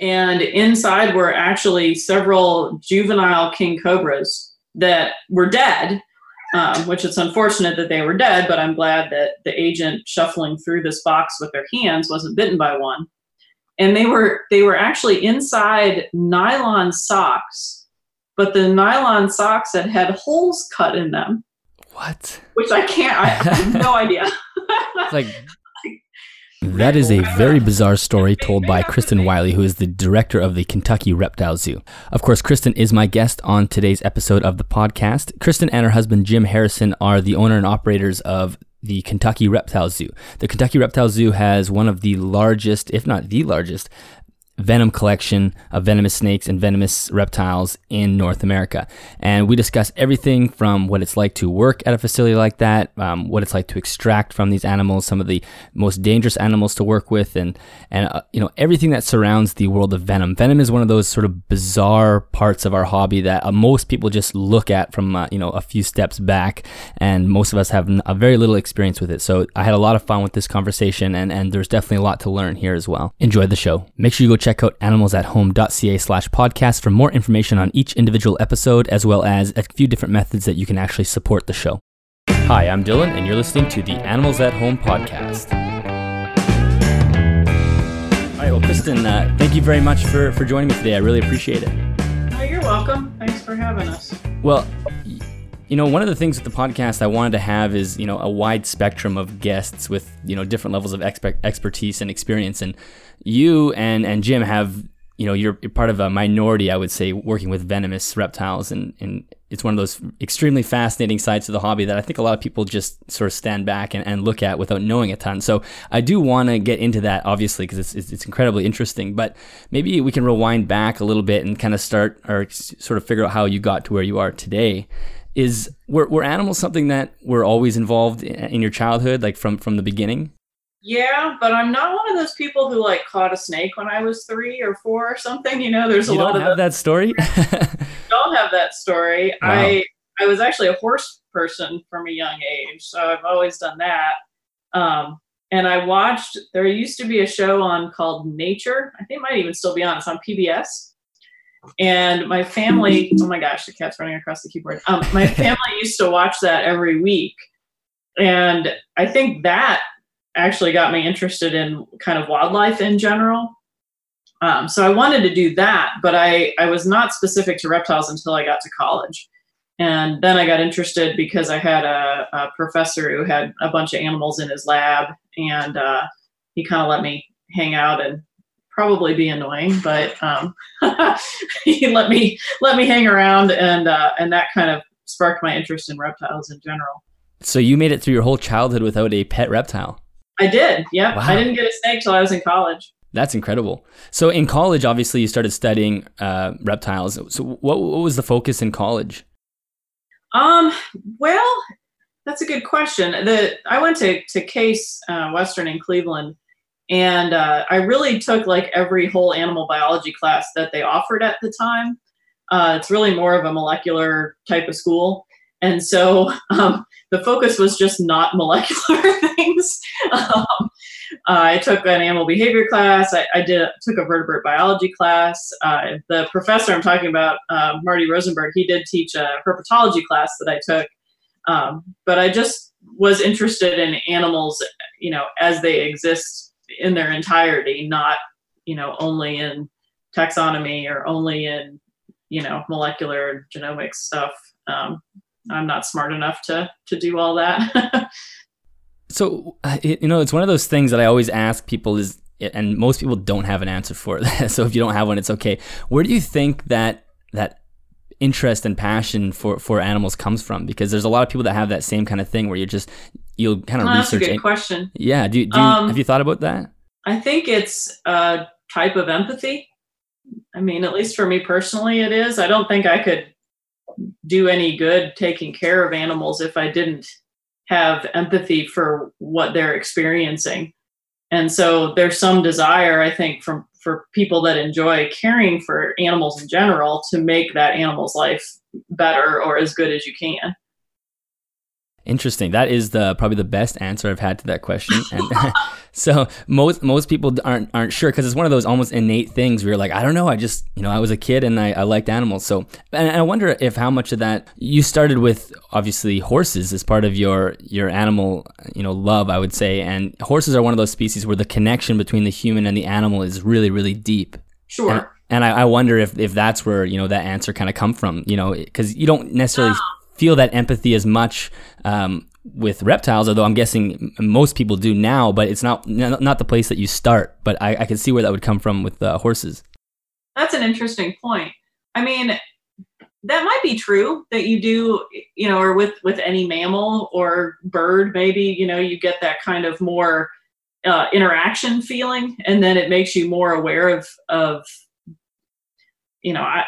and inside were actually several juvenile king cobras that were dead um, which it's unfortunate that they were dead but i'm glad that the agent shuffling through this box with their hands wasn't bitten by one. And they were they were actually inside nylon socks but the nylon socks had had holes cut in them. What? which i can't i have no idea. Like that is a very bizarre story told by Kristen Wiley, who is the director of the Kentucky Reptile Zoo. Of course, Kristen is my guest on today's episode of the podcast. Kristen and her husband Jim Harrison are the owner and operators of the Kentucky Reptile Zoo. The Kentucky Reptile Zoo has one of the largest, if not the largest, venom collection of venomous snakes and venomous reptiles in North America. And we discuss everything from what it's like to work at a facility like that, um, what it's like to extract from these animals, some of the most dangerous animals to work with, and and uh, you know everything that surrounds the world of venom. Venom is one of those sort of bizarre parts of our hobby that uh, most people just look at from uh, you know a few steps back, and most of us have a very little experience with it. So I had a lot of fun with this conversation, and and there's definitely a lot to learn here as well. Enjoy the show. Make sure you go check out animalsathome.ca slash podcast for more information on each individual episode, as well as a few different methods that you can actually support the show. Hi, I'm Dylan, and you're listening to the Animals at Home podcast. All right, well, Kristen, uh, thank you very much for, for joining me today. I really appreciate it. oh, you're welcome thanks for having us Well, you know, one of the things with the podcast I wanted to have is, you know, a wide spectrum of guests with, you know, different levels of exper- expertise and experience. And you and, and Jim have, you know, you're, part of a minority, I would say, working with venomous reptiles. And, and it's one of those extremely fascinating sides of the hobby that I think a lot of people just sort of stand back and, and look at without knowing a ton. So I do want to get into that, obviously, because it's, it's, it's incredibly interesting. But maybe we can rewind back a little bit and kind of start or sort of figure out how you got to where you are today is were, were animals something that were always involved in, in your childhood like from from the beginning Yeah, but I'm not one of those people who like caught a snake when I was three or four or something. You know, there's a lot of have that story don't have that story. Wow. I I was actually a horse person from a young age, so I've always done that. Um, and I watched. There used to be a show on called Nature. I think it might even still be on. It's on PBS. And my family. Oh my gosh, the cat's running across the keyboard. Um, my family used to watch that every week, and I think that actually got me interested in kind of wildlife in general. Um, so I wanted to do that, but I, I was not specific to reptiles until I got to college. And then I got interested because I had a, a professor who had a bunch of animals in his lab, and uh, he kind of let me hang out and probably be annoying, but um, he let me let me hang around, and uh, and that kind of sparked my interest in reptiles in general. so you made it through your whole childhood without a pet reptile I did, yep. Wow. I didn't get a snake till I was in college. that's incredible so in college obviously you started studying uh, reptiles so what, what was the focus in college Um, well, that's a good question. The I went to to Case uh, Western in Cleveland, and uh, I really took like every whole animal biology class that they offered at the time. Uh, it's really more of a molecular type of school, and so um, the focus was just not molecular things. Um, I took an animal behavior class. I, I did took a vertebrate biology class. Uh, the professor I'm talking about, uh, Marty Rosenberg, he did teach a herpetology class that I took. Um, but I just was interested in animals, you know, as they exist in their entirety, not, you know, only in taxonomy or only in, you know, molecular genomics stuff. Um, I'm not smart enough to to do all that. So, uh, you know, it's one of those things that I always ask people is, and most people don't have an answer for it. so if you don't have one, it's okay. Where do you think that that interest and passion for for animals comes from? Because there's a lot of people that have that same kind of thing where you just you'll kind of Oh, that's a good question. yeah. Do, do you, Um, have you thought about that? I think it's a type of empathy. I mean, at least for me personally, it is. I don't think I could do any good taking care of animals if I didn't have empathy for what they're experiencing. And so there's some desire, I think, from for people that enjoy caring for animals in general to make that animal's life better or as good as you can. Interesting. That is the probably the best answer I've had to that question. And So most most people aren't aren't sure because it's one of those almost innate things where you're like, I don't know, I just you know I was a kid and I, I liked animals. So and I wonder if how much of that you started with obviously horses as part of your your animal you know love I would say, and horses are one of those species where the connection between the human and the animal is really really deep. Sure. And, and I, I, wonder if, if that's where you know that answer kind of come from you know because you don't necessarily feel that empathy as much um, with reptiles, although I'm guessing most people do now, but it's not not the place that you start. But I, I can see where that would come from with uh, horses. That's an interesting point. I mean, that might be true that you do, you know, or with with any mammal or bird, maybe you know you get that kind of more uh, interaction feeling, and then it makes you more aware of of. You know, I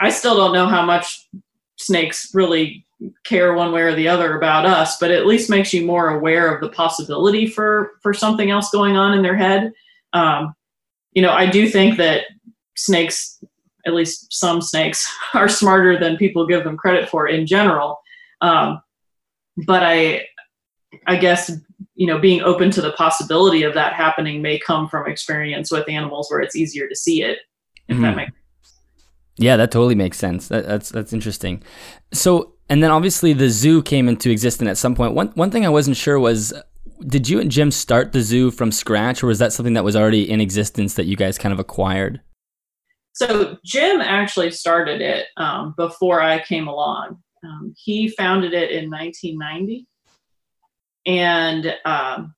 I still don't know how much snakes really care one way or the other about us, but at least makes you more aware of the possibility for for something else going on in their head. Um, you know, I do think that snakes, at least some snakes, are smarter than people give them credit for in general. Um, but I, I guess you know, being open to the possibility of that happening may come from experience with animals where it's easier to see it. If mm-hmm. that makes yeah, that totally makes sense. That, that's that's interesting. So, and then obviously the zoo came into existence at some point. One one thing I wasn't sure was, did you and Jim start the zoo from scratch, or was that something that was already in existence that you guys kind of acquired? So Jim actually started it um, before I came along. Um, he founded it in 1990, and um,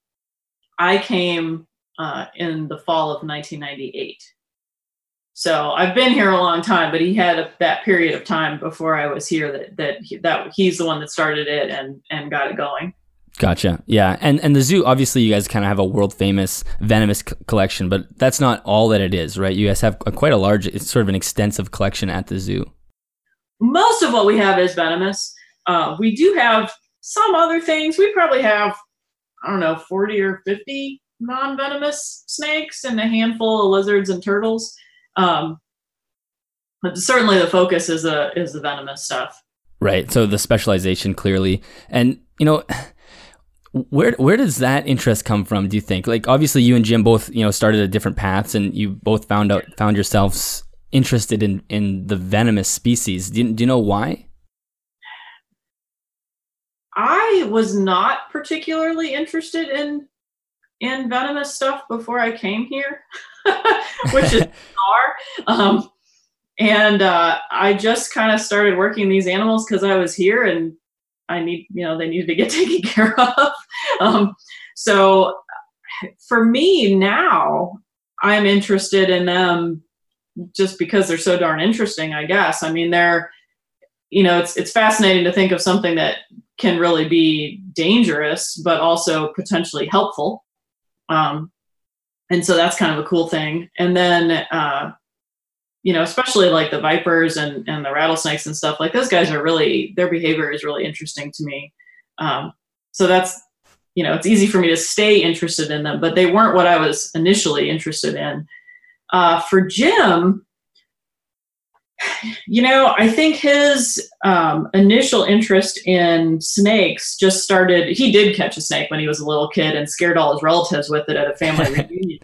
I came uh, in the fall of 1998. So I've been here a long time, but he had a, that period of time before I was here that that he, that he's the one that started it and and got it going. Gotcha. Yeah, and and the zoo obviously you guys kind of have a world famous venomous c- collection, but that's not all that it is, right? You guys have a, quite a large, it's sort of an extensive collection at the zoo. Most of what we have is venomous. Uh, we do have some other things. We probably have I don't know forty or fifty non venomous snakes and a handful of lizards and turtles. Um, but certainly the focus is a is the venomous stuff. Right. So the specialization clearly, and you know. Where where does that interest come from? Do you think? Like obviously, you and Jim both you know started at different paths, and you both found out found yourselves interested in in the venomous species. Do you, do you know why? I was not particularly interested in in venomous stuff before I came here. which is bizarre. Um, and uh, I just kind of started working these animals because I was here and I need, you know, they needed to get taken care of. Um, so for me now, I'm interested in them just because they're so darn interesting, I guess. I mean, they're, you know, it's it's fascinating to think of something that can really be dangerous, but also potentially helpful. Um, and so that's kind of a cool thing. And then uh, you know especially like the vipers and and the rattlesnakes and stuff like those guys are really their behavior is really interesting to me. Um, so that's you know it's easy for me to stay interested in them but they weren't what i was initially interested in. Uh, for jim you know, I think his um, initial interest in snakes just started. He did catch a snake when he was a little kid and scared all his relatives with it at a family reunion.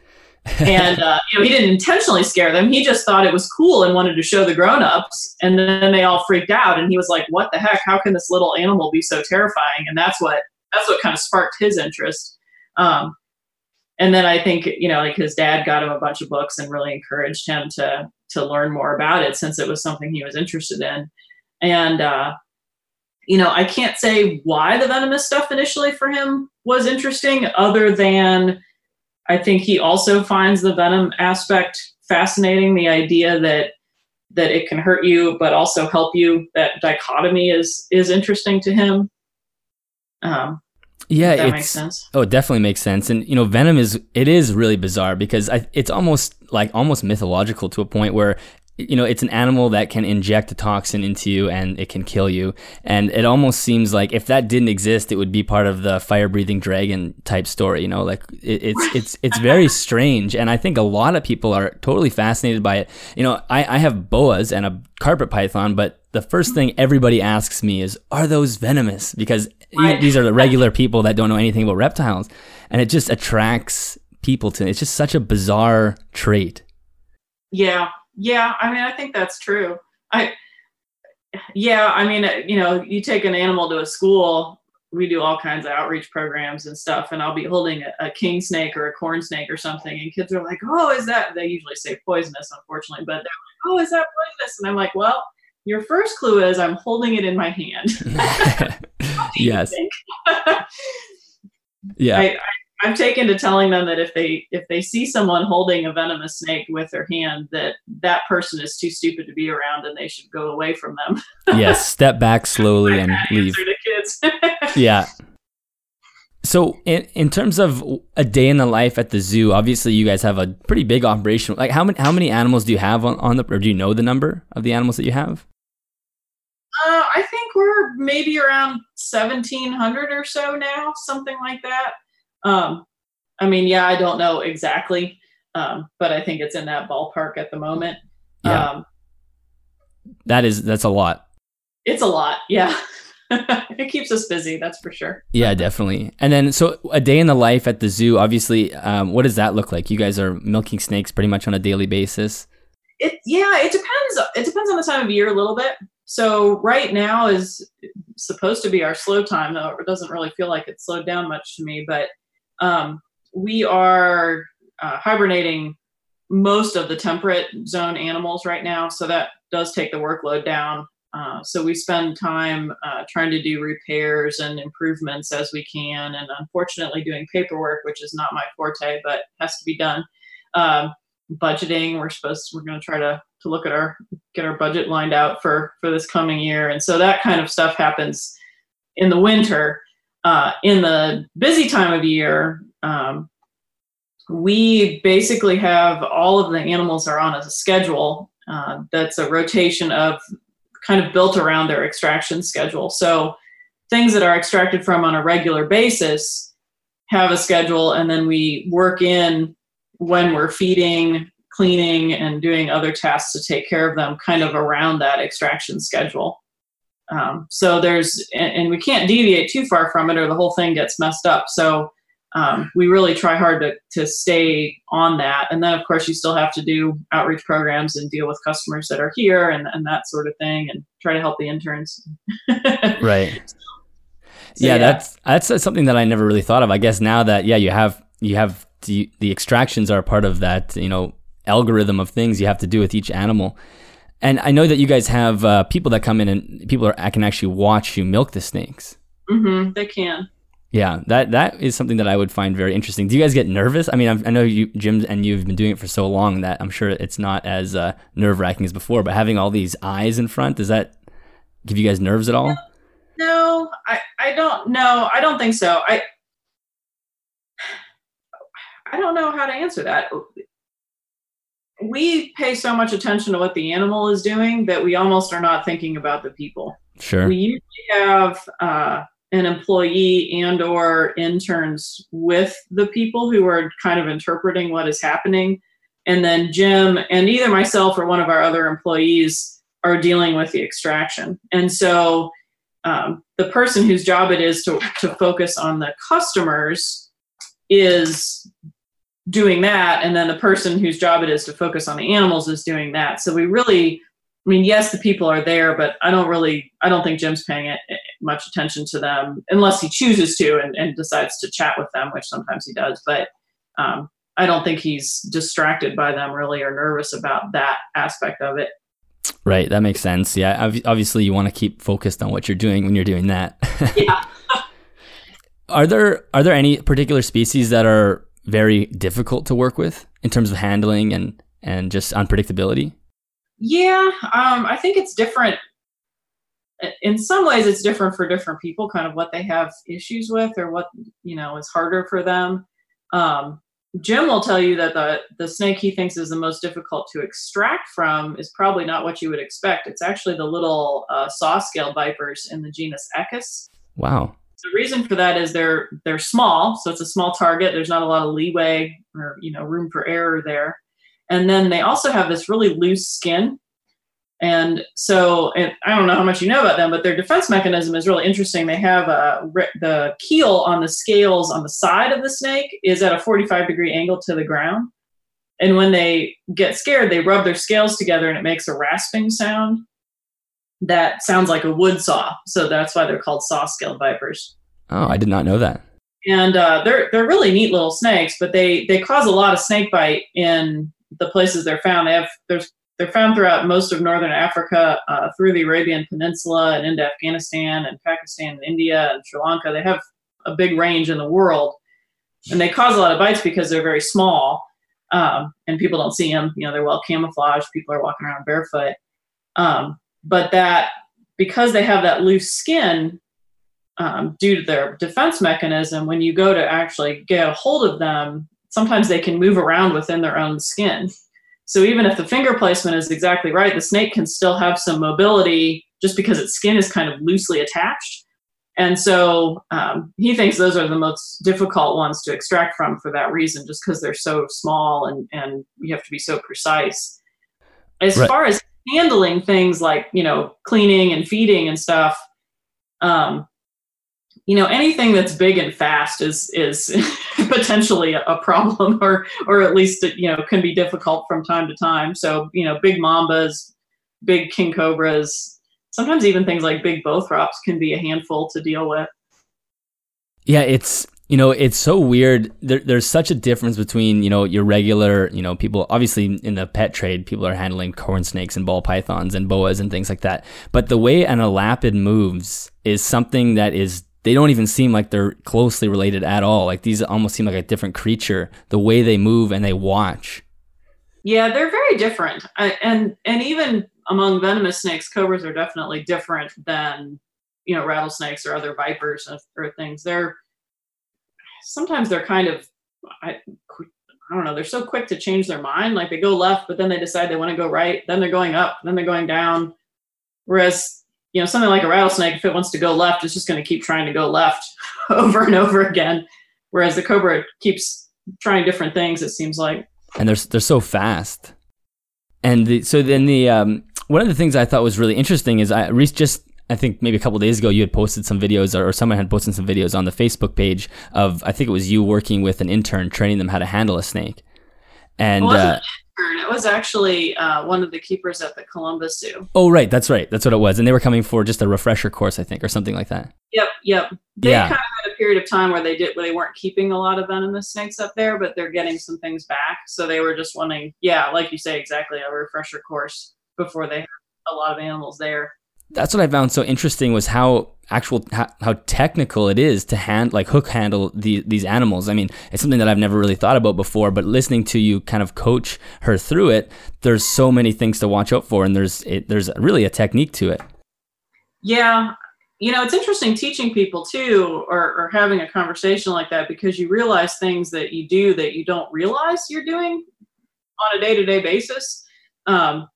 and uh, you know, he didn't intentionally scare them. He just thought it was cool and wanted to show the grown-ups. And then they all freaked out, and he was like, "What the heck? How can this little animal be so terrifying?" And that's what that's what kind of sparked his interest. Um, and then I think you know, like his dad got him a bunch of books and really encouraged him to to learn more about it since it was something he was interested in. And, uh, you know, I can't say why the venomous stuff initially for him was interesting, other than I think he also finds the venom aspect fascinating. The idea that that it can hurt you but also help you. That dichotomy is is interesting to him. Um, yeah, that makes sense. Oh, it definitely makes sense. And you know, Venom is it is really bizarre because I, it's almost like almost mythological to a point where you know it's an animal that can inject a toxin into you and it can kill you and it almost seems like if that didn't exist it would be part of the fire breathing dragon type story you know like it, it's it's it's very strange and i think a lot of people are totally fascinated by it you know i i have boas and a carpet python but the first thing everybody asks me is are those venomous because these are the regular people that don't know anything about reptiles and it just attracts people to. It's just such a bizarre trait. Yeah, yeah. I mean, I think that's true. I, yeah. I mean, uh, you know, you take an animal to a school. We do all kinds of outreach programs and stuff, and I'll be holding a, a king snake or a corn snake or something, and kids are like, "Oh, is that?" They usually say poisonous, unfortunately, but they're like, "Oh, is that poisonous?" And I'm like, "Well." Your first clue is I'm holding it in my hand. yes. yeah. I, I, am taken to telling them that if they if they see someone holding a venomous snake with their hand, that that person is too stupid to be around and they should go away from them. yes, step back slowly and leave. Yeah. So, in, in terms of a day in the life at the zoo, obviously you guys have a pretty big operation. Like, how many how many animals do you have on, on the, or do you know the number of the animals that you have? Uh, I think we're maybe around 1,700 or so now, something like that. Um, I mean, yeah, I don't know exactly, um, but I think it's in that ballpark at the moment. Yeah. Um, that is, that's a lot. It's a lot. Yeah. it keeps us busy. That's for sure. Yeah, definitely. And then, so a day in the life at the zoo, obviously, um, what does that look like? You guys are milking snakes pretty much on a daily basis. It, yeah, it depends. It depends on the time of year a little bit. So right now is supposed to be our slow time, though it doesn't really feel like it's slowed down much to me. But um, we are uh, hibernating most of the temperate zone animals right now, so that does take the workload down. Uh, so we spend time uh, trying to do repairs and improvements as we can, and unfortunately doing paperwork, which is not my forte, but has to be done. Um, budgeting, we're supposed to, we're going to try to to look at our get our budget lined out for for this coming year. And so that kind of stuff happens in the winter. Uh, in the busy time of year um, we basically have all of the animals are on a schedule uh, that's a rotation of kind of built around their extraction schedule. So things that are extracted from on a regular basis have a schedule and then we work in when we're feeding cleaning and doing other tasks to take care of them kind of around that extraction schedule. Um, so there's, and, and, we can't deviate too far from it or the whole thing gets messed up. So um, we really try hard to, to stay on that. And then, of course, you still have to do outreach programs and deal with customers that are here and, and that sort of thing and try to help the interns. right. So, yeah, yeah, that's that's something that I never really thought of. I guess now that yeah, you have you have the, the extractions are part of that you know algorithm of things you have to do with each animal. And I know that you guys have uh, people that come in and people are, I can actually watch you milk the snakes. Mm-hmm, they can. Yeah, that that is something that I would find very interesting. Do you guys get nervous? I mean, I've, i know you, Jim, and you've been doing it for so long that I'm sure it's not as uh, nerve wracking as before. But having all these eyes in front, does that give you guys nerves at all? No, I, I don't. No, I don't think so. I I don't know how to answer that we pay so much attention to what the animal is doing that we almost are not thinking about the people. Sure. We usually have uh, an employee and or interns with the people who are kind of interpreting what is happening and then jim and either myself or one of our other employees are dealing with the extraction and so um, the person whose job it is to, to focus on the customers is doing that and then the person whose job it is to focus on the animals is doing that. So we really i mean yes the people are there but i don't really i don't think jim's paying it, much attention to them unless he chooses to and, and decides to chat with them which sometimes he does. But um, i don't think he's distracted by them really or nervous about that aspect of it. Right that makes sense. Yeah obviously you want to keep focused on what you're doing when you're doing that. Yeah. Are there are there any particular species that are very difficult to work with in terms of handling and and just unpredictability? Yeah, um, I think it's different. In some ways, it's different for different people, kind of what they have issues with or what you know is harder for them. Um, Jim will tell you that the the snake he thinks is the most difficult to extract from is probably not what you would expect. It's actually the little uh, saw scale vipers in the genus Echis. Wow the reason for that is they're they're small, so it's a small target. There's not a lot of leeway or you know room for error there. And then they also have this really loose skin, And so, and I don't know how much you know about them, but their defense mechanism is really interesting. They have a, the keel on the scales on the side of the snake is at a 45 degree angle to the ground. And when they get scared, they rub their scales together and it makes a rasping sound that sounds like a wood saw. So that's why they're called saw scaled vipers. Oh, I did not know that. And uh, they're they're really neat little snakes, but they they cause a lot of snake bite in the places they're found. They have there's they're found throughout most of northern Africa, uh, through the Arabian Peninsula, and into Afghanistan and Pakistan and India and Sri Lanka. They have a big range in the world, and they cause a lot of bites because they're very small, um, and people don't see them. You know, they're well camouflaged. People are walking around barefoot, um, but that because they have that loose skin. Um, due to their defense mechanism, when you go to actually get a hold of them, sometimes they can move around within their own skin. So even if the finger placement is exactly right, the snake can still have some mobility just because its skin is kind of loosely attached. And so um, he thinks those are the most difficult ones to extract from for that reason, just because they're so small and, and you have to be so precise. As right. far as handling things like, you know, cleaning and feeding and stuff, um, you know anything that's big and fast is is potentially a problem or or at least it, you know can be difficult from time to time. So you know big mambas big king cobras sometimes even things like big bothrops can be a handful to deal with. Yeah it's you know it's so weird there, there's such a difference between you know your regular you know people obviously in the pet trade people are handling corn snakes and ball pythons and boas and things like that but the way an elapid moves is something that is they don't even seem like they're closely related at all. Like these almost seem like a different creature. The way they move and they watch. Yeah, they're very different, and and even among venomous snakes, cobras are definitely different than you know rattlesnakes or other vipers or things. They're sometimes they're kind of I, I don't know. They're so quick to change their mind. Like they go left, but then they decide they want to go right. Then they're going up. Then they're going down. Whereas you know something like a rattlesnake if it wants to go left it's just going to keep trying to go left over and over again whereas the cobra keeps trying different things it seems like and they're they're so fast and the, so then the um, one of the things I thought was really interesting is I just I think maybe a couple days ago you had posted some videos or, someone had posted some videos on the Facebook page of I think it was you working with an intern training them how to handle a snake and uh, it was actually uh, one of the keepers at the Columbus Zoo. Oh, right. That's right. That's what it was. And they were coming for just a refresher course, I think, or something like that. Yep. Yep. They yeah. kind of had a period of time where they did where they weren't keeping a lot of venomous snakes up there, but they're getting some things back. So they were just wanting, yeah, like you say, exactly a refresher course before they had a lot of animals there that's what I found so interesting was how actual how, how, technical it is to hand like hook handle the, these animals. I mean, it's something that I've never really thought about before, but listening to you kind of coach her through it, there's so many things to watch out for, and there's it, there's really a technique to it. Yeah, you know, it's interesting teaching people too, or, or having a conversation like that because you realize things that you do that you don't realize you're doing on a day to day basis. Um,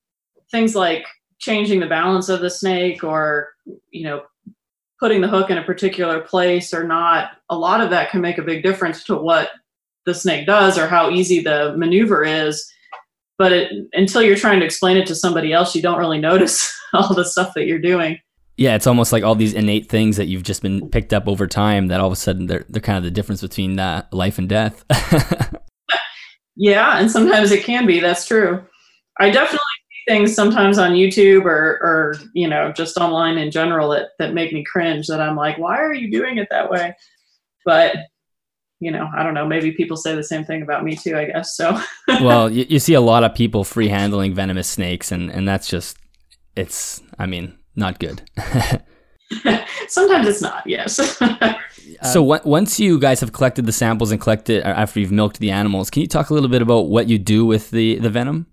things like changing the balance of the snake or you know putting the hook in a particular place or not a lot of that can make a big difference to what the snake does or how easy the maneuver is. But it, until you're trying to explain it to somebody else you don't really notice all the stuff that you're doing. Yeah it's almost like all these innate things that you've just been picked up over time that all of a sudden they're, they're kind of the difference between uh, life and death. Yeah and sometimes it can be that's true. I definitely things sometimes on YouTube or, or you know just online in general that that make me cringe. That I'm like, why are you doing it that way? But you know, I don't know. Maybe people say the same thing about me too. I guess so. well, you, you see a lot of people free handling venomous snakes, and and that's just it's. I mean, not good. Sometimes it's not. Yes. so once you guys have collected the samples and collected after you've milked the animals, can you talk a little bit about what you do with the the venom?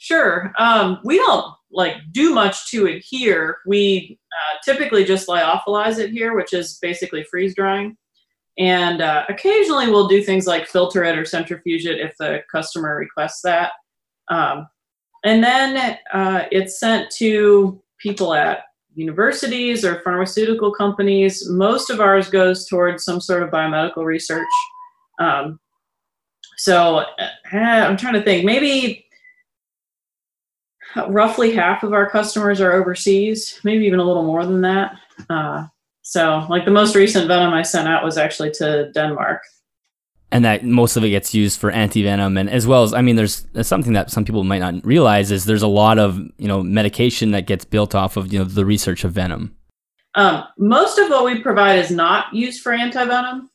Sure. Um, we don't like do much to it here. We uh, typically just lyophilize it here, which is basically freeze drying. And uh, occasionally we'll do things like filter it or centrifuge it if the customer requests that. Um, and then uh, it's sent to people at universities or pharmaceutical companies. Most of ours goes towards some sort of biomedical research. Um, so uh, I'm trying to think, maybe roughly half of our customers are overseas, maybe even a little more than that. Uh, so, like the most recent venom I sent out was actually to Denmark. And that most of it gets used for anti venom, and as well as I mean, there's, something that some people might not realize is there's a lot of you know medication that gets built off of you know the research of venom. Um, most of what we provide is not used for anti venom.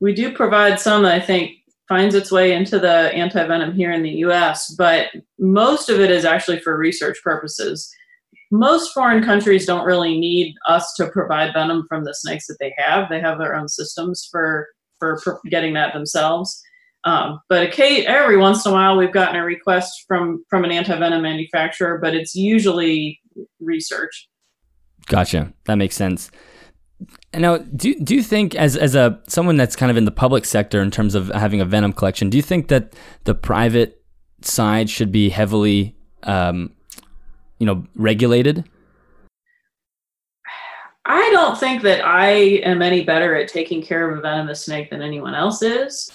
We do provide some that I think finds its way into the anti venom here in the US, but most of it is actually for research purposes. Most foreign countries don't really need us to provide venom from the snakes that they have. They have their own systems for, for, getting that themselves. Um, but every once in a while, we've gotten a request from from an anti venom manufacturer, but it's usually research. Gotcha. That makes sense. Now, do do you think as as a someone that's kind of in the public sector in terms of having a venom collection, do you think that the private side should be heavily, um, you know, regulated? I don't think that I am any better at taking care of a venomous snake than anyone else is.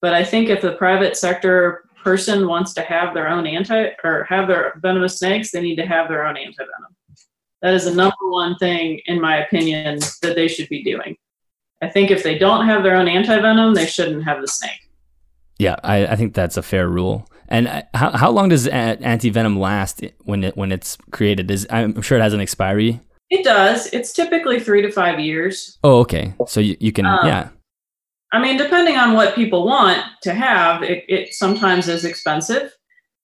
But I think if the private sector person wants to have their own anti or have their venomous snakes, they need to have their own anti venom. That is the number one thing, in my opinion, that they should be doing. I think if they don't have their own anti venom, they shouldn't have the snake. Yeah, I, I think that's a fair rule. And uh, how, how long does anti venom last when it when it's created? Is I'm sure it has an expiry. It does. It's typically three to five years. Oh, okay. So you, you can um, yeah. I mean, depending on what people want to have, it, it sometimes is expensive.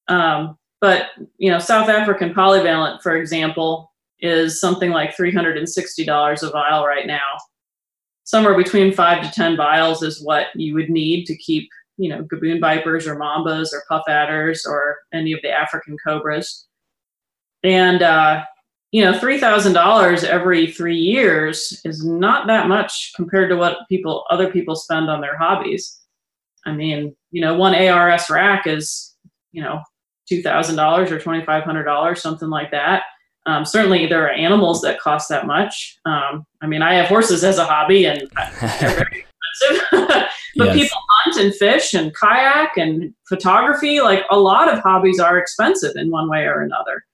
Um, but you know, South African polyvalent, for example, is something like $360 a vial right now. Somewhere between five to 10 vials is what you would need to keep, you know, gaboon vipers or mambas or puff adders or any of the African cobras. And, uh, you know, $3,000 every three years is not that much compared to what people, other people spend on their hobbies. I mean, you know, one ARS rack is, you know, $2,000 or $2,500, something like that. Um, certainly, there are animals that cost that much. Um, I mean, I have horses as a hobby, and they're very expensive. but yes. people hunt and fish and kayak and photography. Like a lot of hobbies are expensive in one way or another.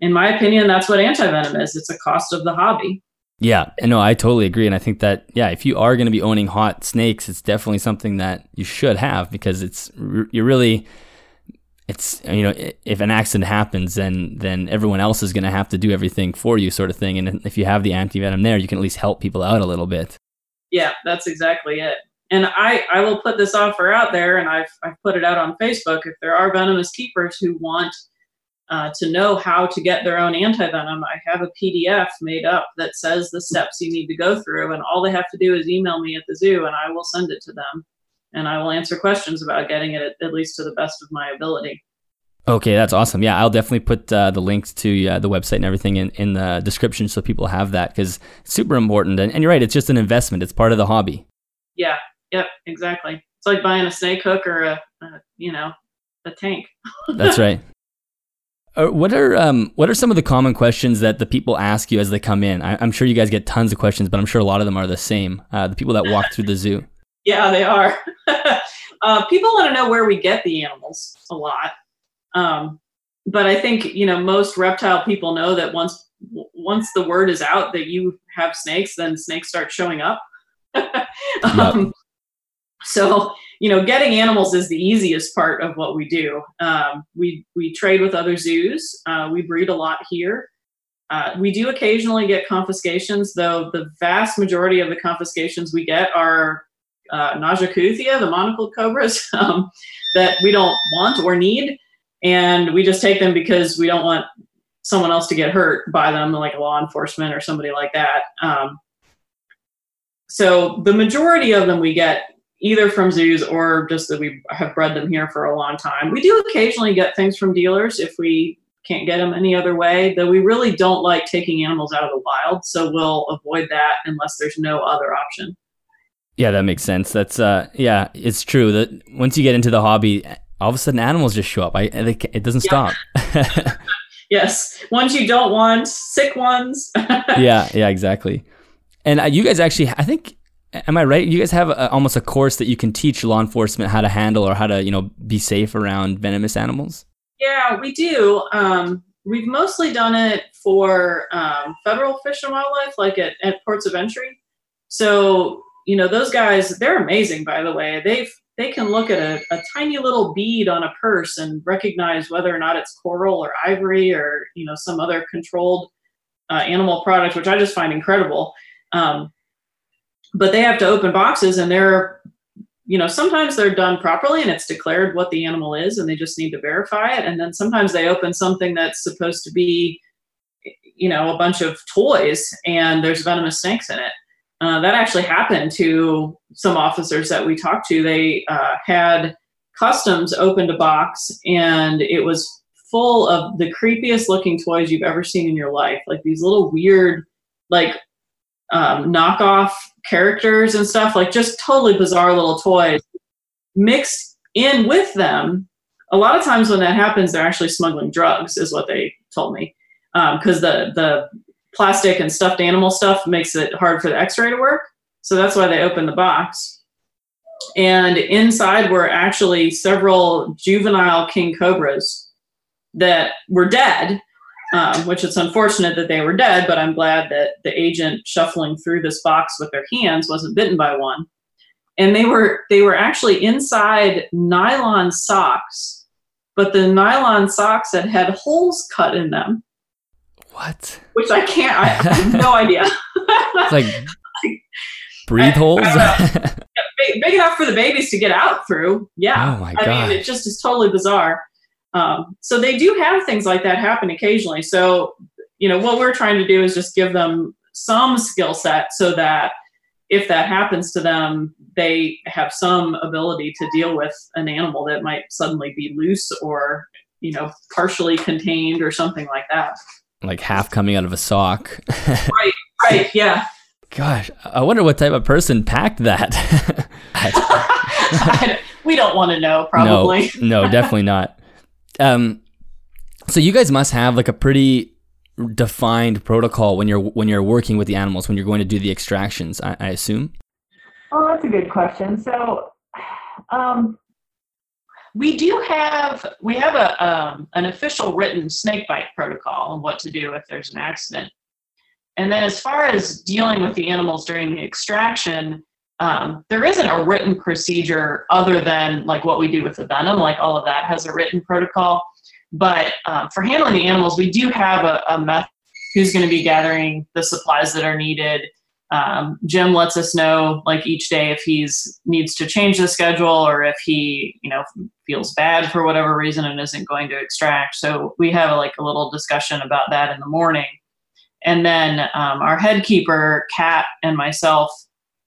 In my opinion, that's what antivenom is. It's a cost of the hobby. Yeah, no, I totally agree, and I think that yeah, if you are going to be owning hot snakes, it's definitely something that you should have because it's you're really it's you know if an accident happens then then everyone else is going to have to do everything for you sort of thing. And if you have the anti-venom there you can at least help people out a little bit. Yeah that's exactly it. And i i will put this offer out there and i've i've put it out on facebook if there are venomous keepers who want uh, to know how to get their own anti-venom i have a pdf made up that says the steps you need to go through and all they have to do is email me at the zoo and i will send it to them and I will answer questions about getting it at, least to the best of my ability. Okay, that's awesome. Yeah, I'll definitely put uh, the links to uh, the website and everything in, in the description so people have that because it's super important. And, and, you're right, it's just an investment, it's part of the hobby. Yeah, yep, exactly. It's like buying a snake hook or a, a you know, a tank. that's right. Uh, what are um, what are some of the common questions that the people ask you as they come in? I, am sure you guys get tons of questions, but I'm sure a lot of them are the same. Uh, the people that walk through the zoo. Yeah, they are. uh, people want to know where we get the animals a lot. Um, but I think you know most reptile people know that once once the word is out that you have snakes, then snakes start showing up. um, So you know, getting animals is the easiest part of what we do. Um, we we trade with other zoos. Uh, we breed a lot here. Uh, we do occasionally get confiscations, though the vast majority of the confiscations we get are uh, Naja kaouthia, the monocled cobras, um, that we don't want or need. And we just take them because we don't want someone else to get hurt by them, like law enforcement or somebody like that. Um, so the majority of them we get either from zoos or just that we have bred them here for a long time. We do occasionally get things from dealers if we can't get them any other way, though we really don't like taking animals out of the wild. So we'll avoid that unless there's no other option. Yeah, that makes sense. That's uh, yeah, it's true that once you get into the hobby, all of a sudden animals just show up. I it doesn't yeah. stop. yes, ones you don't want, sick ones. yeah, yeah, exactly. And uh, you guys actually, I think, am I right? You guys have a, almost a course that you can teach law enforcement how to handle or how to, you know, be safe around venomous animals. Yeah, we do. Um, we've mostly done it for um, federal fish and wildlife, like at, at ports of entry. So you know those guys, they're amazing. By the way, they've they can look at a, a tiny little bead on a purse and recognize whether or not it's coral or ivory or you know some other controlled uh, animal product, which I just find incredible. Um, but they have to open boxes and they're you know sometimes they're done properly and it's declared what the animal is and they just need to verify it and then sometimes they open something that's supposed to be you know a bunch of toys and there's venomous snakes in it uh, that actually happened to some officers that we talked to they uh, had customs opened a box and it was full of the creepiest looking toys you've ever seen in your life like these little weird like um, knockoff characters and stuff, like just totally bizarre little toys mixed in with them. A lot of times when that happens, they're actually smuggling drugs, is what they told me, because um, the the plastic and stuffed animal stuff makes it hard for the X-ray to work. So that's why they opened the box. And inside were actually several juvenile king cobras that were dead um, which it's unfortunate that they were dead, but I'm glad that the agent shuffling through this box with their hands wasn't bitten by one. And they were they were actually inside nylon socks, but the nylon socks had had holes cut in them. What? Which I can't. I, I have no idea. it's like breathe holes. yeah, big, big, enough for the babies to get out through. Yeah. Oh my god. I mean, it just is totally bizarre. Um, so they do have things like that happen occasionally. So, you know, what we're trying to do is just give them some skill set so that if that happens to them, they have some ability to deal with an animal that might suddenly be loose or, you know, partially contained or something like that. Like half coming out of a sock. right, right, yeah. Gosh, I wonder what type of person packed that. we don't want to know, probably. No, no, definitely not. Um, so you guys must have like a pretty defined protocol when you're when you're working with the animals when you're going to do the extractions. I, I assume. Oh, that's a good question. So, um, we do have we have a um, an official written snake bite protocol on what to do if there's an accident. And then, as far as dealing with the animals during the extraction, um, there isn't a written procedure other than like what we do with the venom like all of that has a written protocol but um, for handling the animals we do have a, a method who's going to be gathering the supplies that are needed um, jim lets us know like each day if he's needs to change the schedule or if he you know feels bad for whatever reason and isn't going to extract. So we have like a little discussion about that in the morning. And then um, our head keeper kat and myself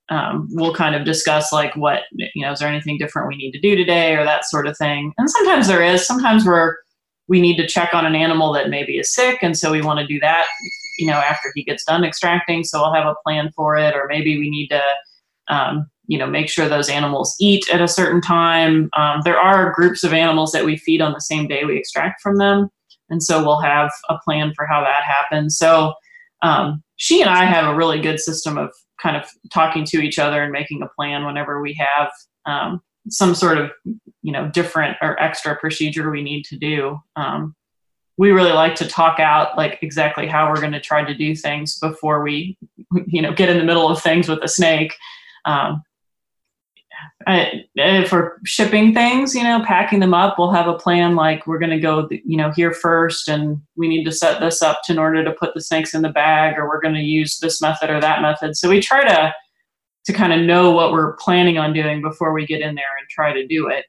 um, we'll kind of discuss like what you know is there anything different we need to do today or that sort of thing. And sometimes there is. Sometimes we're we need to check on an animal that maybe is sick and so we want to do that you know after he gets done extracting so we'll have a plan for it or maybe we need to um, you know make sure those animals eat at a certain time. Um, there are groups of animals that we feed on the same day we extract from them and so we'll have a plan for how that happens. So um, she and i have a really good system of kind of talking to each other and making a plan whenever we have um, some sort of you know different or extra procedure we need to do. Um, we really like to talk out like exactly how we're going to try to do things before we you know get in the middle of things with a snake um, if we're shipping things, you know, packing them up, we'll have a plan like we're going to go, you know, here first and we need to set this up in order to put the snakes in the bag or we're going to use this method or that method. So we try to to kind of know what we're planning on doing before we get in there and try to do it.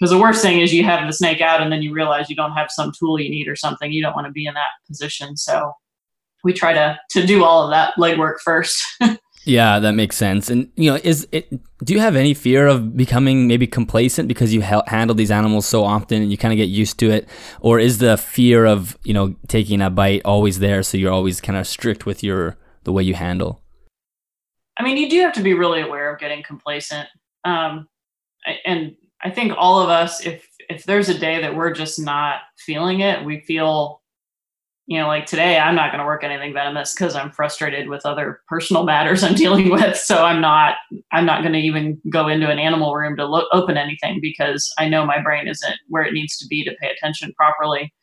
Because the worst thing is you have the snake out and then you realize you don't have some tool you need or something. You don't want to be in that position. So we try to to do all of that legwork first. Yeah, that makes sense. And you know, is it? Do you have any fear of becoming maybe complacent because you ha- handle these animals so often and you kind of get used to it, or is the fear of you know taking a bite always there, so you're always kind of strict with your the way you handle? I mean, you do have to be really aware of getting complacent, um, and I think all of us, if if there's a day that we're just not feeling it, we feel you know, like today, I'm not going to work anything venomous because I'm frustrated with other personal matters I'm dealing with. So I'm not, I'm not going to even go into an animal room to lo- open anything because I know my brain isn't where it needs to be to pay attention properly.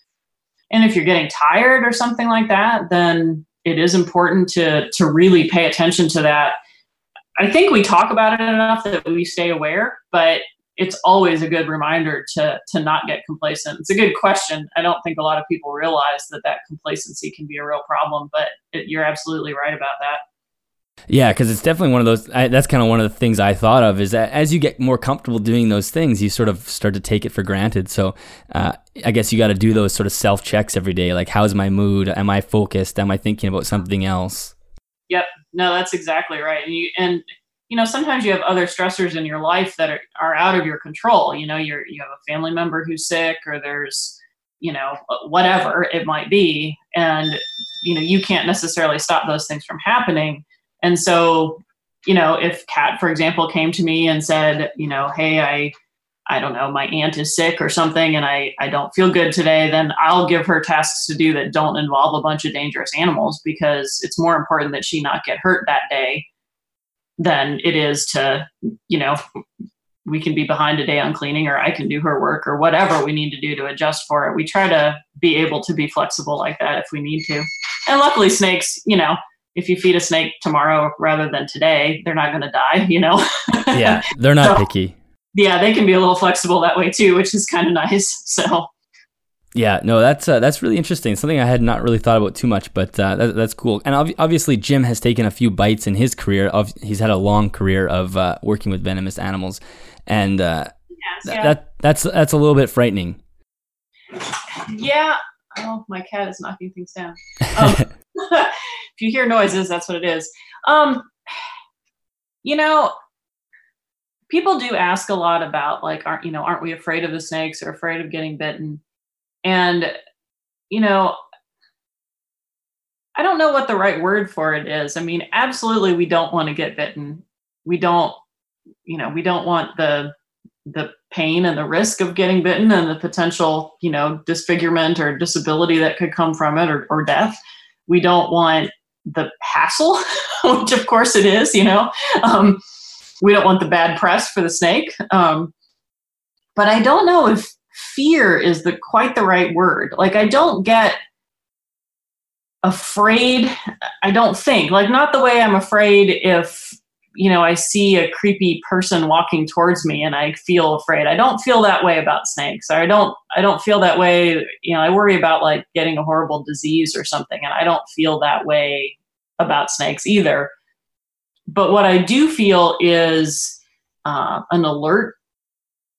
And if you're getting tired or something like that, then it is important to to really pay attention to that. I think we talk about it enough that we stay aware, but it's always a good reminder to to not get complacent. It's a good question. I don't think a lot of people realize that that complacency can be a real problem, but it, you're absolutely right about that. Yeah, because it's definitely one of those. I, that's kind of one of the things I thought of is that as you get more comfortable doing those things, you sort of start to take it for granted. So uh, I guess you got to do those sort of self checks every day. Like, how's my mood? Am I focused? Am I thinking about something else? Yep. No, that's exactly right. And you and you know sometimes you have other stressors in your life that are, are out of your control. You know, you're you have a family member who's sick, or there's you know uh, whatever it might be, and you know you can't necessarily stop those things from happening and so, you know, if Kat, for example, came to me and said, you know, hey, I, I don't know, my aunt is sick or something and I, I don't feel good today, then I'll give her tasks to do that don't involve a bunch of dangerous animals because it's more important that she not get hurt that day than it is to, you know, we can be behind a day on cleaning or I can do her work or whatever we need to do to adjust for it. We try to be able to be flexible like that if we need to. And luckily snakes, you know, if you feed a snake tomorrow rather than today, they're not going to die, you know? yeah, they're not so, picky. Yeah, they can be a little flexible that way too, which is kind of nice. So, yeah, no, that's uh, that's really interesting. Something I had not really thought about too much, but uh, that, that's cool. And ob- obviously, Jim has taken a few bites in his career. Of he's had a long career of uh, working with venomous animals, and uh, yes, th- yeah. that that's that's a little bit frightening. Yeah. Oh, my cat is knocking things down. Um, if you hear noises, that's what it is. Um, you know, people do ask a lot about like, aren't you know, aren't we afraid of the snakes or afraid of getting bitten? And you know, I don't know what the right word for it is. I mean, absolutely, we don't want to get bitten. We don't, you know, we don't want the the pain and the risk of getting bitten and the potential, you know, disfigurement or disability that could come from it or, or death. We don't want the hassle, which of course it is, you know. Um, we don't want the bad press for the snake. Um, but I don't know if fear is the quite the right word. Like I don't get afraid. I don't think like not the way I'm afraid if you know I see a creepy person walking towards me and I feel afraid. I don't feel that way about snakes. Or I don't I don't feel that way, you know, I worry about like getting a horrible disease or something and I don't feel that way about snakes either. But what I do feel is uh, an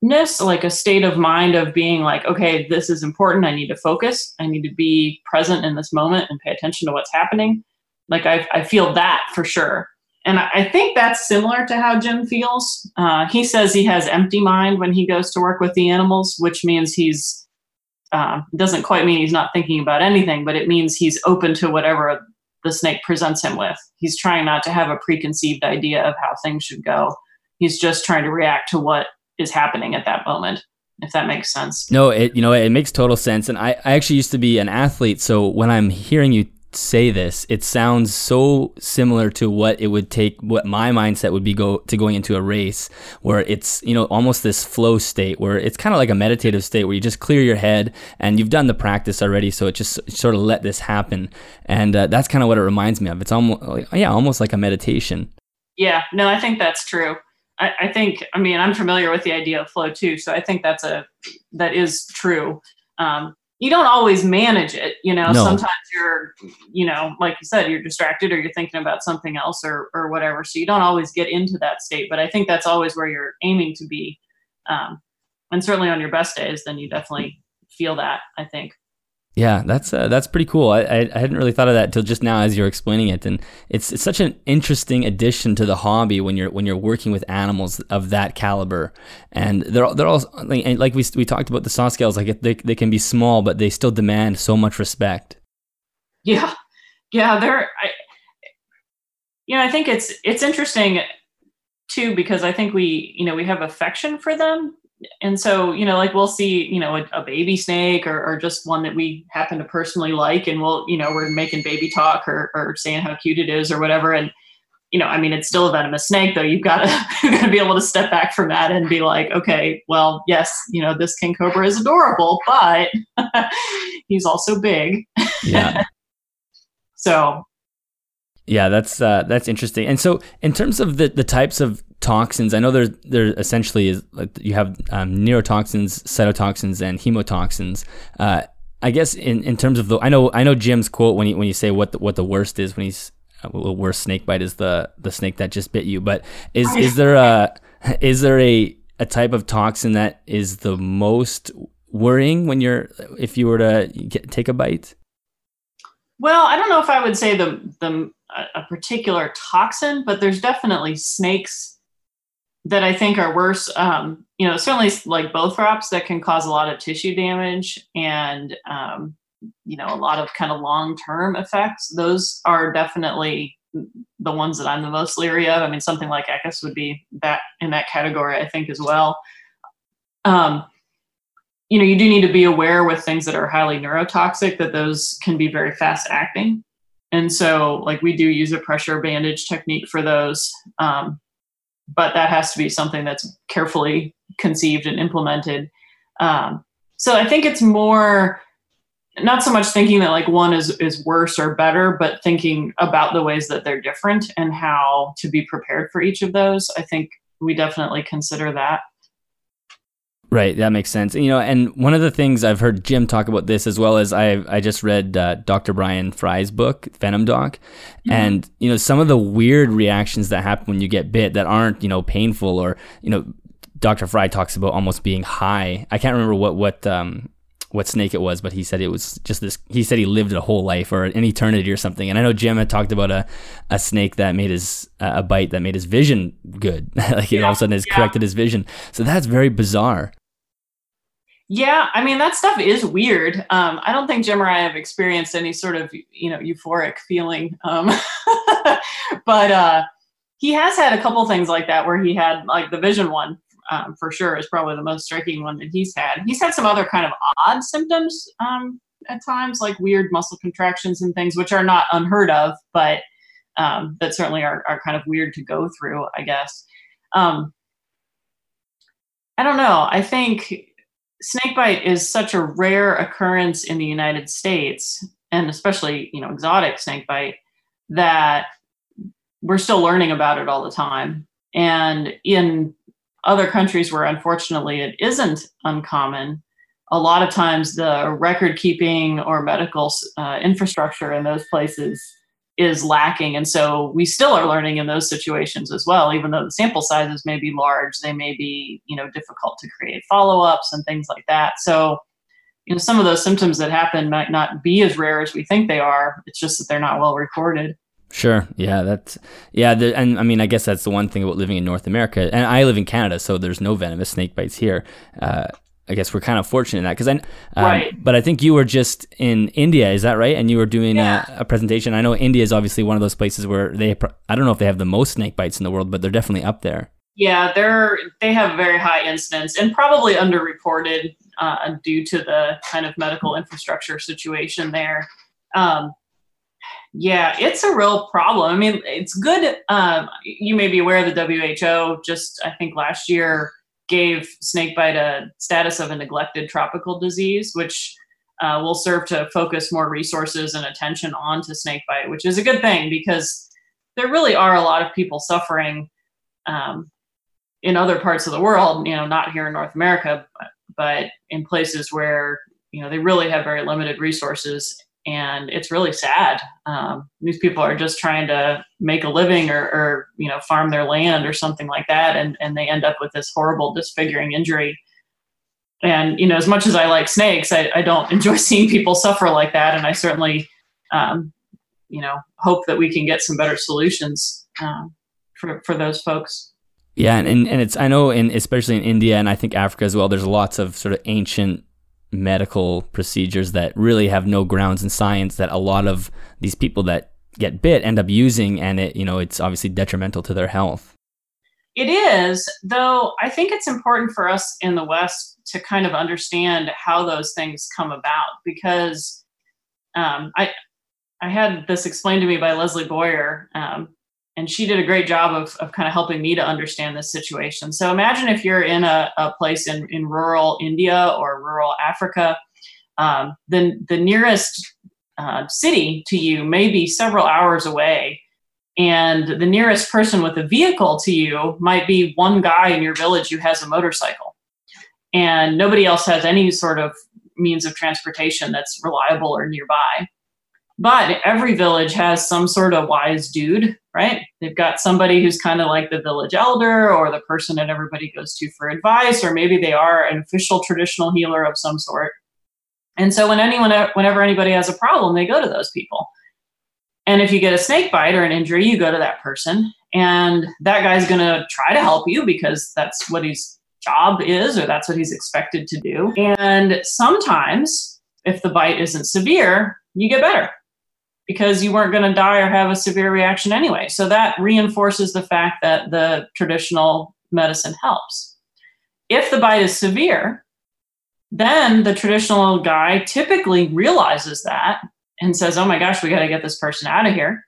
alertness, like a state of mind of being like, okay, this is important. I need to focus. I need to be present in this moment and pay attention to what's happening. Like I, I feel that for sure. And I think that's similar to how Jim feels. Uh, he says he has empty mind when he goes to work with the animals, which means he's uh, doesn't quite mean he's not thinking about anything, but it means he's open to whatever the snake presents him with. He's trying not to have a preconceived idea of how things should go. He's just trying to react to what is happening at that moment if that makes sense. No, it you know it makes total sense. And I, I actually used to be an athlete, so when I'm hearing you say this, it sounds so similar to what it would take, what my mindset would be go to going into a race, where it's you know almost this flow state, where it's kind of like a meditative state, where you just clear your head and you've done the practice already, so it just sort of let this happen, and uh, that's kind of what it reminds me of. It's almost yeah, almost like a meditation. Yeah, no, I think that's true. I, I think, I mean, I'm familiar with the idea of flow too, so I think that's a that is true. Um, you don't always manage it you know no. sometimes you're you know like you said you're distracted or you're thinking about something else or or whatever so you don't always get into that state but i think that's always where you're aiming to be um, and certainly on your best days then you definitely feel that i think yeah, that's uh, that's pretty cool. I, I, I hadn't really thought of that until just now as you're explaining it, and it's it's such an interesting addition to the hobby when you're when you're working with animals of that caliber, and they're they're all like, like we we talked about the saw scales, like they they can be small, but they still demand so much respect. Yeah, yeah, they're. I, you know, I think it's it's interesting too because I think we you know we have affection for them and so you know like we'll see you know a, a baby snake or, or, just one that we happen to personally like and we'll you know we're making baby talk or, or saying how cute it is or whatever. And you know i mean it's still a venomous snake though. You've got to you've got to be able to step back from that and be like okay well yes you know this king cobra is adorable but he's also big. Yeah. So yeah, that's uh, that's interesting. And so, in terms of the, the types of toxins, I know there there essentially is like you have um, neurotoxins, cytotoxins, and hemotoxins. Uh, I guess in, in terms of the, I know I know Jim's quote when you when you say what the, what the worst is when he's uh, the worst snake bite is the the snake that just bit you. But is is there a is there a a type of toxin that is the most worrying when you're if you were to get, take a bite? Well, I don't know if I would say the the a particular toxin, but there's definitely snakes that I think are worse. Um, you know, certainly like Bothrops that can cause a lot of tissue damage and um, you know a lot of kind of long term effects. Those are definitely the ones that I'm the most leery of. I mean, something like Echis would be that in that category, I think, as well. Um, you know, you do need to be aware with things that are highly neurotoxic that those can be very fast acting. And so, like, we do use a pressure bandage technique for those. Um, but that has to be something that's carefully conceived and implemented. Um, so I think it's more not so much thinking that like one is is worse or better, but thinking about the ways that they're different and how to be prepared for each of those. I think we definitely consider that. Right, that makes sense. You know, and one of the things I've heard Jim talk about this as well as I I just read uh, Dr. Bryan Fry's book Venom Doc, mm-hmm. and you know some of the weird reactions that happen when you get bit that aren't you know painful or you know Dr. Fry talks about almost being high. I can't remember what what um what snake it was, but he said it was just this. He said he lived a whole life or an eternity or something. And I know Jim had talked about a, a snake that made his uh, a bite that made his vision good, like yeah, all of a sudden has yeah. corrected his vision. So that's very bizarre. Yeah, I mean that stuff is weird. Um, I don't think Jim or I have experienced any sort of you know euphoric feeling, um, but uh, he has had a couple things like that where he had like the vision one um, for sure is probably the most striking one that he's had. He's had some other kind of odd symptoms um, at times, like weird muscle contractions and things, which are not unheard of, but um, that certainly are, are kind of weird to go through, I guess. Um, I don't know. I think snakebite is such a rare occurrence in the United States, and especially you know exotic snakebite, that we're still learning about it all the time. And in other countries where unfortunately it isn't uncommon, a lot of times the record keeping or medical uh, infrastructure in those places is lacking. And so we still are learning in those situations as well, even though the sample sizes may be large, they may be, you know, difficult to create follow-ups and things like that. So, you know, some of those symptoms that happen might not be as rare as we think they are. It's just that they're not well recorded. Sure. Yeah. That's yeah. The, and I mean, I guess that's the one thing about living in North America. And I live in Canada, so there's no venomous snake bites here. Uh, I guess we're kind of fortunate in that because I, um, right. but I think you were just in India, is that right? And you were doing yeah. a, a, presentation. I know India is obviously one of those places where they, I don't know if they have the most snake bites in the world, but they're definitely up there. Yeah, they're they have very high incidence and probably underreported uh, due to the kind of medical infrastructure situation there. Um, yeah, it's a real problem. I mean, it's good. Um, you may be aware the WHO. Just I think last year gave snakebite a status of a neglected tropical disease, which uh, will serve to focus more resources and attention onto snakebite, which is a good thing because there really are a lot of people suffering um, in other parts of the world. You know, not here in North America, but in places where you know they really have very limited resources and it's really sad. Um, these people are just trying to make a living or, or, you know farm their land or something like that, and and they end up with this horrible disfiguring injury. And you know, as much as I like snakes, I, I don't enjoy seeing people suffer like that, and I certainly, um, you know, hope that we can get some better solutions um, for for those folks. Yeah, and, and it's I know in especially in India and I think Africa as well. There's lots of sort of ancient medical procedures that really have no grounds in science that a lot of these people that get bit end up using and it you know it's obviously detrimental to their health. It is, though I think it's important for us in the West to kind of understand how those things come about because um, I I had this explained to me by Leslie Boyer, um, and she did a great job of, of kind of helping me to understand this situation. So imagine if you're in a, a place in, in rural India or rural Africa, um, then the nearest uh, city to you may be several hours away. And the nearest person with a vehicle to you might be one guy in your village who has a motorcycle. And nobody else has any sort of means of transportation that's reliable or nearby. But every village has some sort of wise dude, right? They've got somebody who's kind of like the village elder or the person that everybody goes to for advice, or maybe they are an official traditional healer of some sort. And so when anyone, whenever anybody has a problem, they go to those people. And if you get a snake bite or an injury, you go to that person, and that guy's going to try to help you because that's what his job is, or that's what he's expected to do. And sometimes, if the bite isn't severe, you get better because you weren't going to die or have a severe reaction anyway. So that reinforces the fact that the traditional medicine helps. If the bite is severe, then the traditional guy typically realizes that and says, Oh my gosh, we got to get this person out of here.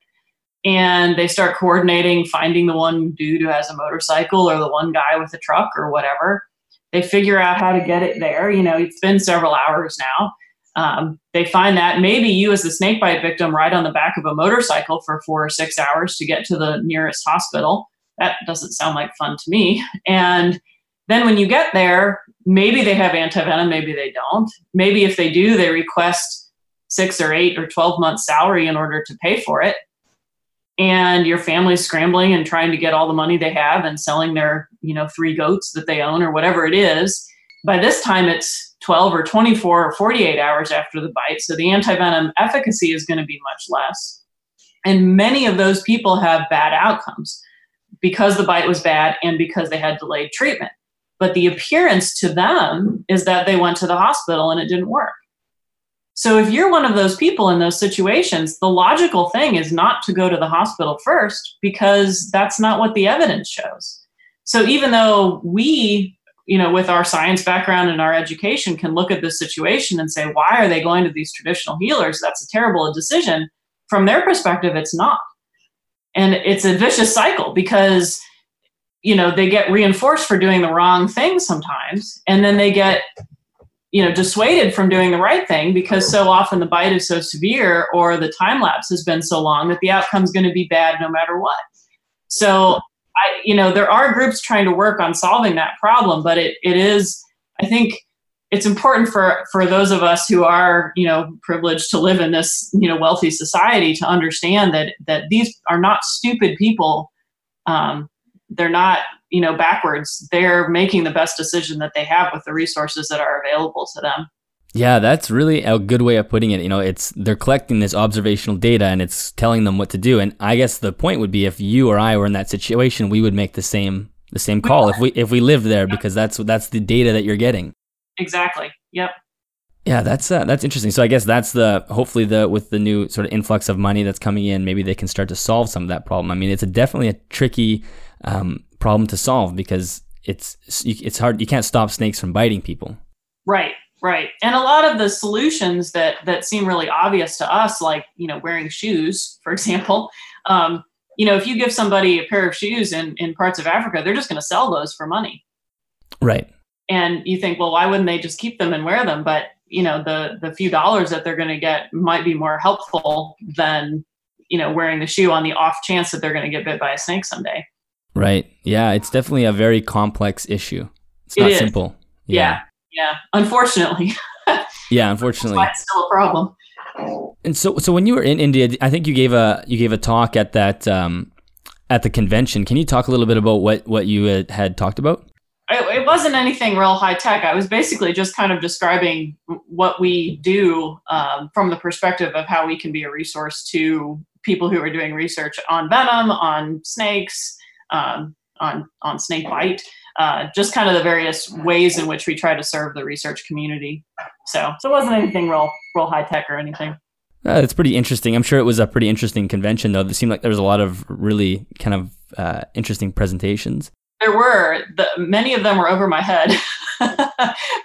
And they start coordinating, finding the one dude who has a motorcycle or the one guy with a truck or whatever. They figure out how to get it there. You know, it's been several hours now um, they find that maybe you, as the snakebite victim, ride on the back of a motorcycle for four or six hours to get to the nearest hospital. That doesn't sound like fun to me. And then when you get there, maybe they have antivenom, maybe they don't. Maybe if they do, they request six or eight or 12 months salary in order to pay for it. And your family's scrambling and trying to get all the money they have and selling their, you know, three goats that they own or whatever it is. By this time, it's 12 or 24 or 48 hours after the bite. So the antivenom efficacy is going to be much less. And many of those people have bad outcomes because the bite was bad and because they had delayed treatment. But the appearance to them is that they went to the hospital and it didn't work. So if you're one of those people in those situations, the logical thing is not to go to the hospital first because that's not what the evidence shows. So even though we you know, with our science background and our education, can look at this situation and say, why are they going to these traditional healers? That's a terrible decision. From their perspective, it's not. And it's a vicious cycle because, you know, they get reinforced for doing the wrong thing sometimes, and then they get, you know, dissuaded from doing the right thing because so often the bite is so severe or the time lapse has been so long that the outcome is going to be bad no matter what. So I, you know, there are groups trying to work on solving that problem, but it, it is, I think, it's important for for those of us who are you know privileged to live in this you know wealthy society to understand that that these are not stupid people. Um, they're not you know backwards. They're making the best decision that they have with the resources that are available to them yeah, that's really a good way of putting it. You know, it's they're collecting this observational data and it's telling them what to do. And I guess the point would be if you or I were in that situation, we would make the same the same call if we if we lived there because that's that's the data that you're getting. Exactly. Yep. Yeah, that's uh, that's interesting. So I guess that's the hopefully the with the new sort of influx of money that's coming in, maybe they can start to solve some of that problem. I mean, it's a definitely a tricky um, problem to solve because it's it's hard. You can't stop snakes from biting people. Right. Right. And a lot of the solutions that that seem really obvious to us, like, you know, wearing shoes, for example, um, you know, if you give somebody a pair of shoes in, in parts of Africa, they're just going to sell those for money. Right. And you think, well, why wouldn't they just keep them and wear them? But, you know, the the few dollars that they're going to get might be more helpful than, you know, wearing the shoe on the off chance that they're going to get bit by a snake someday. Right. Yeah, it's definitely a very complex issue. It's not simple. Yeah. yeah. Yeah, unfortunately. yeah, unfortunately, it's still a problem. And so, so when you were in India, I think you gave a you gave a talk at that um, at the convention. Can you talk a little bit about what what you had, had talked about? It, it wasn't anything real high tech. I was basically just kind of describing what we do um, from the perspective of how we can be a resource to people who are doing research on venom, on snakes, um, on on snake bite uh, just kind of the various ways in which we try to serve the research community. So, so it wasn't anything real, real high tech or anything. Uh, it's pretty interesting. I'm sure it was a pretty interesting convention, though. It seemed like there was a lot of really kind of uh, interesting presentations. there were the, many of them were over my head,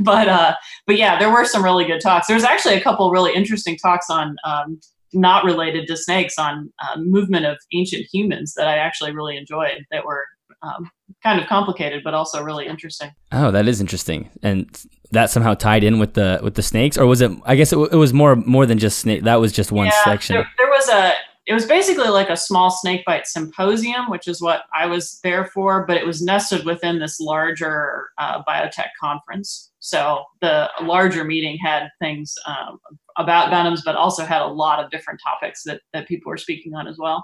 but uh, but yeah, there were some really good talks. There was actually a couple really interesting talks on um, not related to snakes on uh, movement of ancient humans that I actually really enjoyed. That were um, kind of complicated, but also really interesting. Oh, that is interesting, and that somehow tied in with the with the snakes, or was it? I guess it, it was more more than just snake. That was just one yeah, section. There, there was a it was basically like a small snakebite symposium, which is what I was there for, but it was nested within this larger uh, biotech conference. So the larger meeting had things um, about venoms, but also had a lot of different topics that, that people were speaking on as well.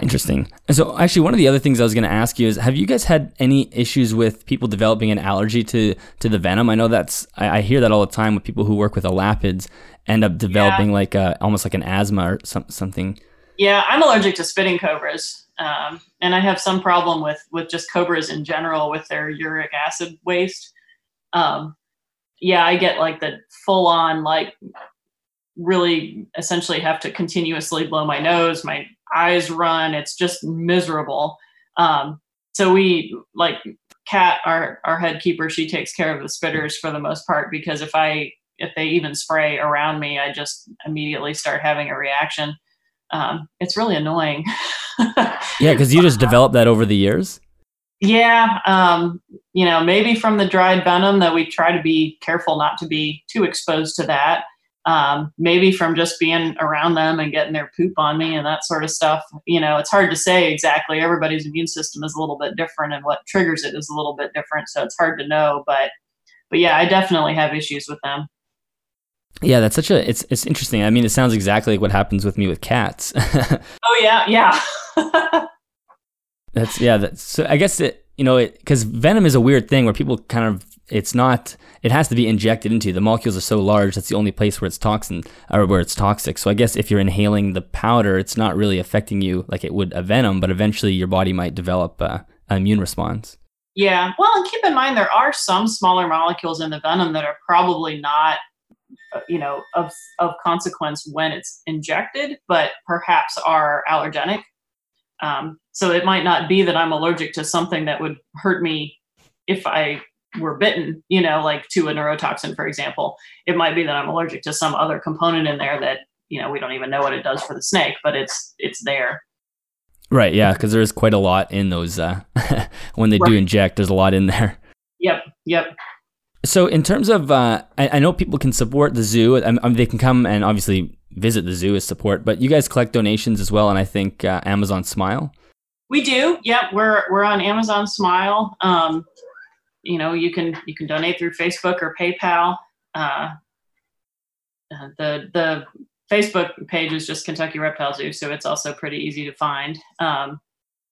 Interesting. And so, actually, one of the other things I was going to ask you is: Have you guys had any issues with people developing an allergy to to the venom? I know that's I, I hear that all the time with people who work with elapids end up developing yeah. like a, almost like an asthma or some, something. Yeah, I'm allergic to spitting cobras, um, and I have some problem with with just cobras in general with their uric acid waste. Um, yeah, I get like the full on like really essentially have to continuously blow my nose. My eyes run. It's just miserable. Um, so we like Cat, our our head keeper. She takes care of the spitters for the most part because if I if they even spray around me, I just immediately start having a reaction um, it's really annoying. yeah, because you just developed that over the years. Yeah, um, you know, maybe from the dried venom that we try to be careful not to be too exposed to that. Um, maybe from just being around them and getting their poop on me and that sort of stuff. You know, it's hard to say exactly. Everybody's immune system is a little bit different, and what triggers it is a little bit different. So it's hard to know. But, but yeah, I definitely have issues with them. Yeah, that's such a it's it's interesting. I mean, it sounds exactly like what happens with me with cats. oh yeah, yeah. that's yeah. That's so. I guess it you know it because venom is a weird thing where people kind of it's not it has to be injected into the molecules are so large that's the only place where it's toxin or where it's toxic. So i guess if you're inhaling the powder it's not really affecting you like it would a venom but eventually your body might develop a, an immune response. Yeah. Well and keep in mind there are some smaller molecules in the venom that are probably not you know of of consequence when it's injected, but perhaps are allergenic. Um, so it might not be that I'm allergic to something that would hurt me if I were bitten, you know, like to a neurotoxin, for example. It might be that I'm allergic to some other component in there that you know we don't even know what it does for the snake, but it's it's there. Right. Yeah, because there's quite a lot in those. Uh, when they right. do inject, there's a lot in there. Yep. Yep. So, in terms of, uh, I, I, know people can support the zoo. I mean, they can come and obviously visit the zoo as support, but you guys collect donations as well, and I think uh, Amazon Smile. We do. Yep, we're we're on Amazon Smile. Um, you know, you can you can donate through Facebook or PayPal. Uh, uh the the Facebook page is just Kentucky Reptile Zoo, so it's also pretty easy to find. Um,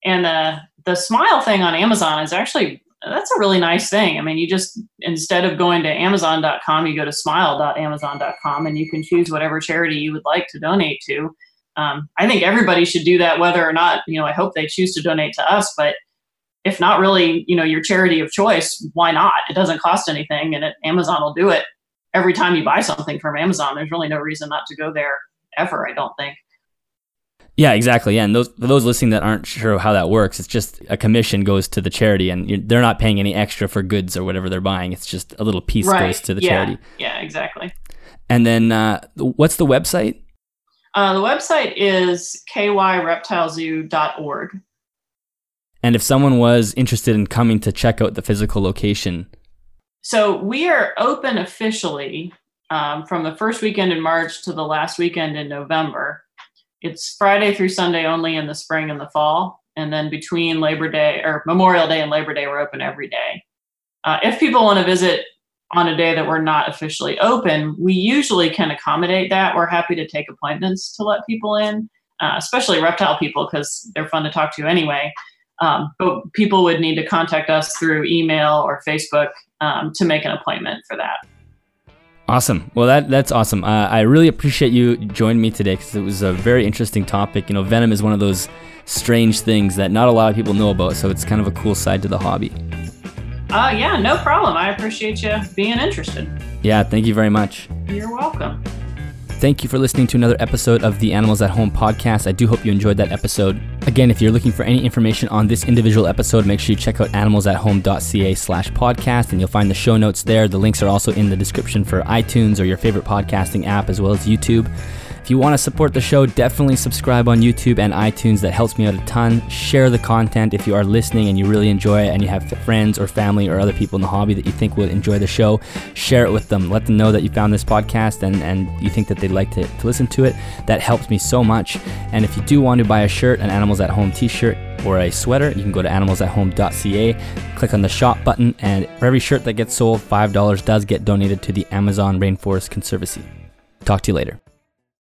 and the the Smile thing on Amazon is actually that's a really nice thing. I mean, you just instead of going to Amazon.com, you go to smile.amazon.com and you can choose whatever charity you would like to donate to. Um, I think everybody should do that, whether or not you know. I hope they choose to donate to us, but if not really, you know, your charity of choice, why not? It doesn't cost anything, and it, Amazon will do it every time you buy something from Amazon. There's really no reason not to go there ever. I don't think. Yeah, exactly. Yeah, and those for those listening that aren't sure how that works, it's just a commission goes to the charity, and they're not paying any extra for goods or whatever they're buying. It's just a little piece right. goes to the yeah. charity. Yeah, exactly. And then, uh, what's the website? Uh, the website is kyreptilezoo.org. And if someone was interested in coming to check out the physical location, so we are open officially um, from the first weekend in March to the last weekend in November it's Friday through Sunday only in the spring and the fall. And then between Labor Day or Memorial Day and Labor Day, we're open every day. Uh, if people want to visit on a day that we're not officially open, we usually can accommodate that. We're happy to take appointments to let people in, uh, especially reptile people because they're fun to talk to anyway. Um, but people would need to contact us through email or Facebook um, to make an appointment for that. Awesome. Well, that that's awesome. Uh, I really appreciate you joining me today because it was a very interesting topic. You know, venom is one of those strange things that not a lot of people know about, so it's kind of a cool side to the hobby. Uh, yeah, no problem. I appreciate you being interested. Yeah, thank you very much. You're welcome. Thank you for listening to another episode of the Animals at Home podcast. I do hope you enjoyed that episode. Again, if you're looking for any information on this individual episode, make sure you check out animalsathome.ca slash podcast and you'll find the show notes there. The links are also in the description for iTunes or your favorite podcasting app as well as YouTube. If you want to support the show, definitely subscribe on YouTube and iTunes. That helps me out a ton. Share the content if you are listening and you really enjoy it and you have friends or family or other people in the hobby that you think would enjoy the show. Share it with them. Let them know that you found this podcast and, and you think that they'd like to, to listen to it. That helps me so much. And if you do want to buy a shirt, an Animals at Home t shirt, or a sweater, you can go to animalsathome.ca, click on the shop button, and for every shirt that gets sold, $5 does get donated to the Amazon Rainforest Conservancy. Talk to you later.